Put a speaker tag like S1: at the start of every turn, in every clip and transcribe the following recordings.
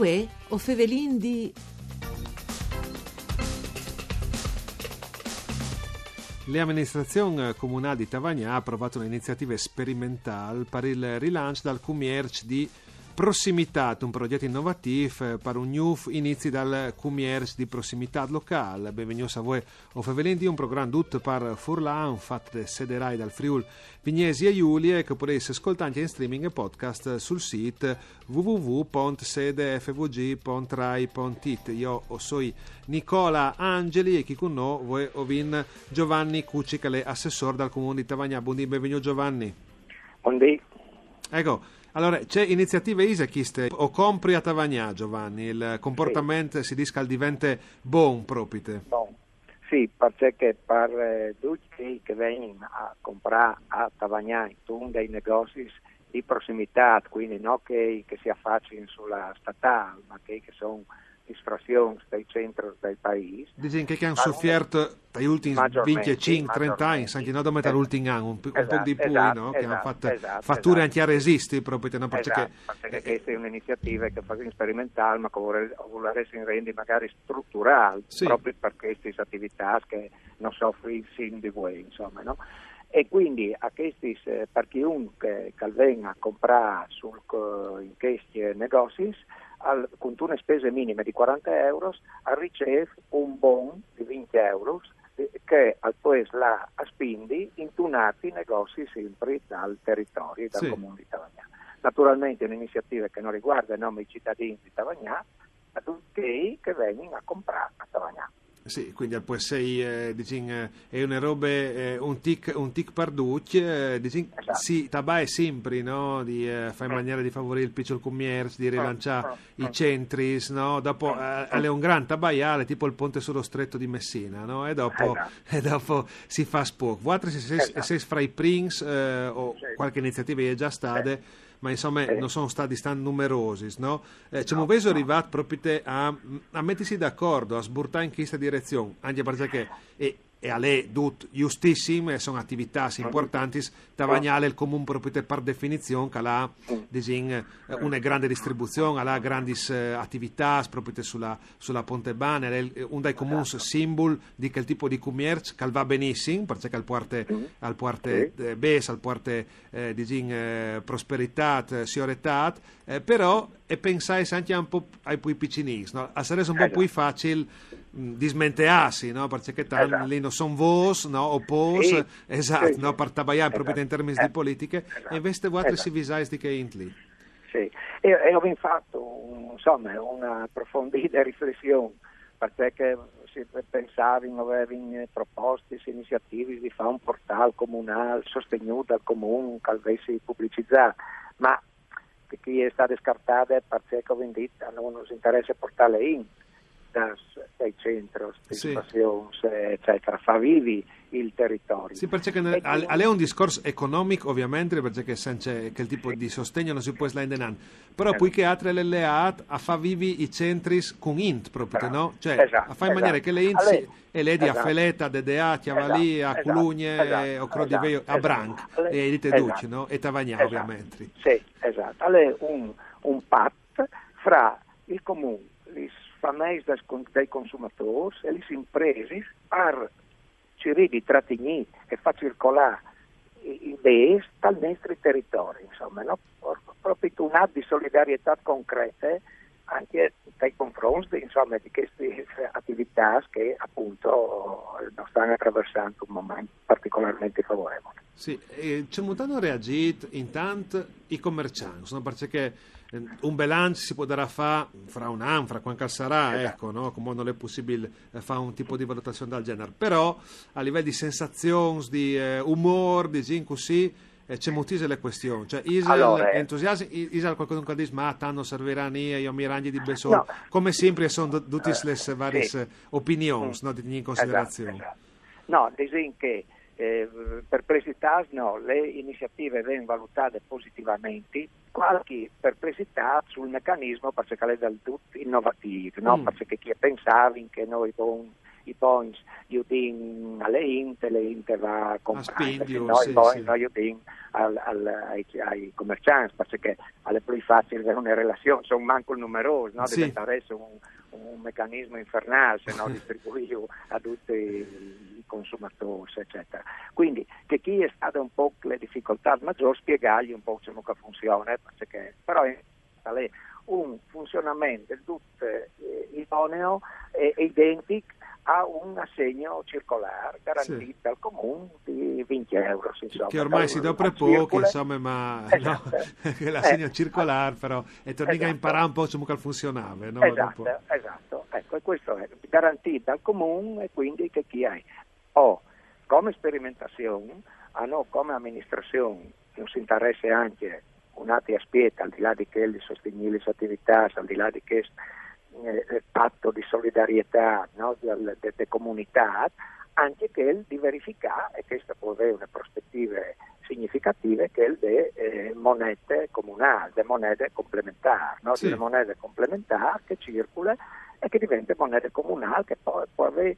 S1: Uè, o fevelin di...
S2: L'amministrazione comunale di Tavagnà ha approvato un'iniziativa sperimentale per il rilancio del commercio di prossimità, un progetto innovativo per un new inizi dal commercio di prossimità locale. Benvenuti a voi, o Fevelin un programma tutto per Furlan, fatto da Sederai dal Friul Vignesi e Giulie, che potete ascoltare anche in streaming e podcast sul sito www.sedefvg.rai.it. Io sono Nicola Angeli e chi con noi voi ovin Giovanni Cucci, che è assessore dal comune di Tavagnà. Buondì, benvenuto Giovanni.
S3: Buondì.
S2: Ecco, allora, c'è iniziativa Isachist o compri a Tavagnà, Giovanni, il comportamento sì. si dice diventa buon proprio.
S3: Bon. Sì, perché per eh, tutti che vengono a comprare a Tavagnà in dei negozi di prossimità, quindi non che, che si affacciano sulla statale, ma che, che sono distrazioni dai centri del paese.
S2: Dicono che hanno sofferto negli ultimi 25-30 anni, anche non da l'ultimo anno, un, esatto, un po' di più,
S3: esatto,
S2: no?
S3: esatto,
S2: che hanno fatto
S3: esatto,
S2: fatture
S3: esatto.
S2: anche a resisti proprio, no? perché,
S3: esatto, perché
S2: eh,
S3: questa è un'iniziativa che fa sperimentale, ma che vuole, essere rendi magari strutturale,
S2: Sì.
S3: proprio per queste attività che non soffrono di voi, insomma, no? E quindi a questi, eh, per chiunque che venga a comprare sul, in questi negozi, al, con una spese minime di 40 euro, riceve un bon di 20 euro eh, che poi la spindi in tunati negozi sempre dal territorio, dal
S2: Sì.
S3: comune di Tavagnà. Naturalmente è un'iniziativa che non riguarda i nomi cittadini di Tavagnà, ma tutti che vengono a comprare a Tavagnà.
S2: Sì, quindi poi sei, eh, diciamo, eh, è una roba, eh, un tic, un tic parducci, eh, diciamo,
S3: Esatto.
S2: sì, tabà è sempre, no? Di eh, fare in maniera di favorire il piccolo commercio, di rilanciare i centri, no? Dopo, eh, è un gran tabaiale, tipo il ponte sullo stretto di Messina, no? E dopo,
S3: Esatto.
S2: e dopo si fa spoco. Voi altri se
S3: Esatto.
S2: sei fra i Prince, eh, o qualche iniziativa è già stata, ma insomma
S3: Sì.
S2: non sono stati stan numerosi, no? Eh, ci
S3: No, no.
S2: arrivato proprio a, a mettersi d'accordo, a sburtare in questa direzione, anche perché e, e a lei tut giustissime, sono attività importanti, Tavagnale il comune proprio te per definizione che ha disin, eh, una grande distribuzione, ha grandi eh, attività proprio te sulla, sulla Ponte Bane, è il- un dei comuni simbolo di quel tipo di commercio che va benissimo, perché al parte, al parte eh, bes, al parte eh, disin, eh, prosperità, eh, sioretà, eh, però e pensai anche un po' ai più piccini, no? a sarebbe un po'
S3: Esatto.
S2: più facile mh, dismentearsi, no? perché tanto
S3: Esatto.
S2: lì non sono vos, no? o pos,
S3: Sì,
S2: esatto,
S3: sì,
S2: no? per tabaiare proprio in
S3: Esatto.
S2: termini
S3: Eh,
S2: di politiche,
S3: esatto.
S2: e invece voi
S3: Esatto.
S2: si visais di che intli.
S3: Sì, e, e ho fatto un- insomma, una approfondita riflessione perché si pensava in avevano proposte, iniziative di fare un portale comunale sostenuto dal comune che avesse pubblicizzato, ma che chi è stato scartato è perché ho vendito non ci interessa portare in das, dai centri di
S2: Sì.
S3: situazioni, eccetera, fa vivi il territorio.
S2: Sì, perché
S3: E quindi-
S2: al- è un discorso economico ovviamente, perché senza quel tipo di sostegno non si può slendere però
S3: Esatto.
S2: poiché altre le leat a fa vivi i centri con int proprio,
S3: Bravo.
S2: no? Cioè,
S3: Esatto,
S2: a fare in maniera
S3: esatto.
S2: che le int
S3: A lei-
S2: si- e le di a
S3: esatto.
S2: Feleta, a Dedea, a Chiavalì, a
S3: Esatto,
S2: Culugne,
S3: esatto,
S2: o Crodiveio,
S3: esatto,
S2: a Branc,
S3: esatto.
S2: e
S3: Esatto.
S2: Duci, no? E Tavagnà
S3: Esatto.
S2: ovviamente.
S3: Sì, esatto. Allora, un, un patt fra il comune, le famiglie dei consumatori e le imprese per cercare di trattenere e far circolare i beni dal nostro territorio, insomma, no? Proprio un atto di solidarietà concreta anche nei confronti insomma, di queste attività che appunto stanno attraversando un momento particolarmente favorevole.
S2: Sì, e c'è mutano reagito intanto i commercianti, perché eh, un bilancio si può dare a fare fra un anno, fra quanto sarà,
S3: Esatto.
S2: ecco, no? come non è possibile eh, fare un tipo di valutazione del genere. Però a livello di sensazioni, di eh, umore, di gente così, eh, c'è moltissime le questioni. Cioè, Isel,
S3: Allora,
S2: entusiasmo, Isel qualcuno che dice, ma tanto serviranno io mi rangi di Besol.
S3: No.
S2: Come sempre sono tutte le varie
S3: sì.
S2: opinioni
S3: Mm.
S2: no, in considerazione.
S3: Esatto, esatto. No, dicono che eh, perplessità no, le iniziative vengono valutate positivamente, qualche perplessità sul meccanismo perché è del tutto innovativo, no?
S2: Mm.
S3: perché chi pensava che noi con i points din alle Inte, le Inte va a comprare, no,
S2: sì,
S3: i points
S2: sì.
S3: no, io din al, al, ai, ai commercianti perché è più facile avere una relazione, sono manco numerosi, no?
S2: Sì.
S3: diventare un, un meccanismo infernale se no distribuisci a tutti consumatori, eccetera. Quindi che chi è stato un po' le difficoltà maggiori, spiegargli un po' come funziona, perché, però è un funzionamento del tutto eh, idoneo e identico a un assegno circolare garantito
S2: Sì.
S3: dal comune di 20 euro. Insomma,
S2: che ormai si dopre
S3: al
S2: poco, insomma, ma
S3: Esatto.
S2: no, l'assegno
S3: Eh,
S2: circolare, però, e torni a
S3: esatto.
S2: imparare un po' come funzionava, no?
S3: Esatto, esatto. Ecco, e questo è garantito dal comune e quindi che chi ha o come sperimentazione, hanno come amministrazione, non si interessa anche un altro aspetto, al di là di che le sostenibili attività, al di là di che eh, il patto di solidarietà no, delle, delle comunità, anche che di verificare, e questa può avere una prospettive significative, che il de eh, monete comunali, le monete complementari, no?
S2: Sì.
S3: delle monete complementari che circolano e che diventa moneta comunale che poi può avere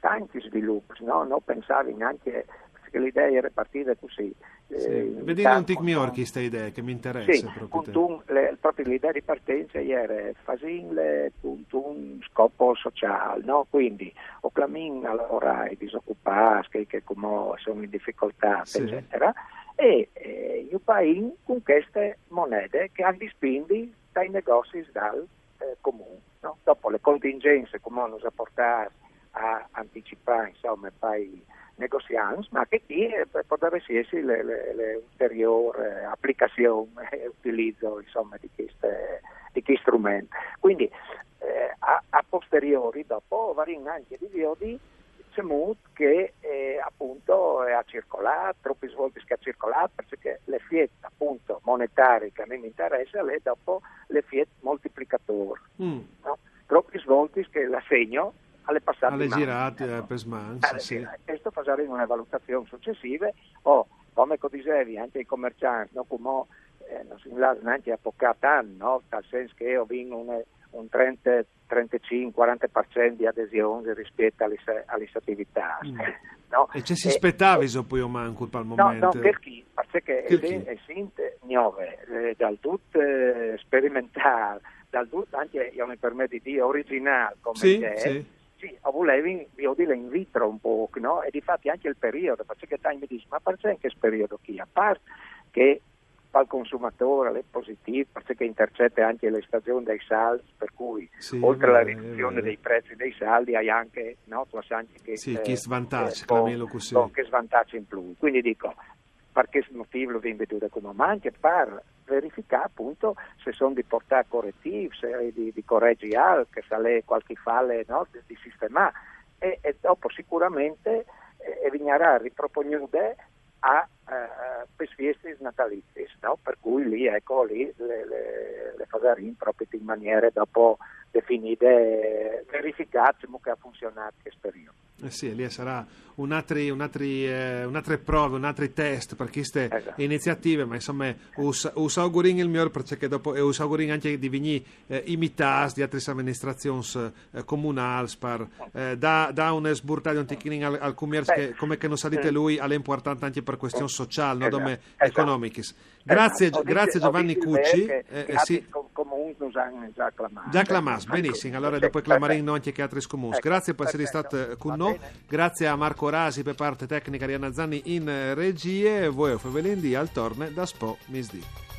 S3: tanti sviluppi, no? non pensavi neanche che l'idea era partita così.
S2: Sì.
S3: eh,
S2: Vedi un tic miglior questa idea che mi interessa
S3: sì,
S2: proprio
S3: un- le- proprio l'idea di partenza era fasinle con un scopo sociale, no? quindi o clamin a lavorare, disoccupati, che, come sono in difficoltà,
S2: Sì.
S3: eccetera, e eh, io pain con queste monete che hanno spindi dai negozi dal eh, comune. no? Dopo le contingenze come hanno portato a anticipare insomma poi negozianti, ma che qui eh, potrebbe essere eh, applicazioni e utilizzo insomma, di queste di questi strumenti. Quindi eh, a, a posteriori dopo varino anche di viodi c'è molto che eh, appunto è a circolare, troppi svolti che ha circolato, perché le fiette appunto monetarie che a me mi interessa, le dopo le fiette moltiplicatori,
S2: Mm.
S3: no? troppi svolti che l'assegno alle passate
S2: Alle
S3: in mano,
S2: girate
S3: ecco.
S2: eh, per smans,
S3: Alle
S2: sì.
S3: Questo fa in una valutazione successiva o come dicevi anche i commercianti, no? come eh, non si lascia neanche a anni, no? nel senso che ho vinto un, un 30, 35-40% di adesione rispetto alle, alle attività.
S2: Mm.
S3: no?
S2: E ci si
S3: E-
S2: aspettavi so poi o manco al
S3: No,
S2: momento.
S3: no, per chi? Perché
S2: Per chi?
S3: è sinte nuove, eh, dal tutto eh, sperimentale, dal tutto anche, io mi permetto di dire, originale come
S2: Sì,
S3: è,
S2: sì.
S3: Sì, volevi, io dire in vitro un po', no? E difatti anche il periodo, perché te mi dici, ma perché in che periodo chi? A parte che al consumatore è positivo, perché intercetta anche le stagioni dei saldi, per cui
S2: Sì,
S3: oltre alla riduzione dei prezzi dei saldi hai anche, no, tu hai anche che,
S2: Sì, chi svantaggi,
S3: con-
S2: chiamiamolo così.
S3: con che svantaggi in più. Quindi dico, per che motivo lo vi veduto come, ma anche per verificare appunto se sono di portare correttivi, se di, di correggi altri, se le qualche falle no, di, di sistema e, e dopo sicuramente eh, vignerà riproponute a eh, per fieste natalizie, no? per cui lì ecco lì le, le, le in maniere dopo definite, verificate che ha funzionato questo periodo.
S2: Eh sì, lì sarà un altri, un altri, eh, un'altre prove, un altri test per queste
S3: Esatto.
S2: iniziative, ma insomma us, us il miglior perché dopo e us anche di venire eh, imitas di altre amministrazioni eh, comunali per eh, da, da un sburtato un ticchino al, al commercio che come che non salite lui è importante anche per questioni sociali, no,
S3: Esatto,
S2: come
S3: esatto.
S2: economiche. Grazie,
S3: Esatto.
S2: Grazie Giovanni Cucci.
S3: idee
S2: eh,
S3: che
S2: eh, sì.
S3: comunque non già acclamato.
S2: Già clamas,
S3: Ecco,
S2: benissimo. Allora dopo clamarino anche che altri scomuni.
S3: Ecco,
S2: Grazie per essere stato con
S3: Va
S2: noi. Grazie a Marco Rasi per parte tecnica di Anna Zanni in eh, regie. Voi o Fevelindi al torne da Spo Misdi.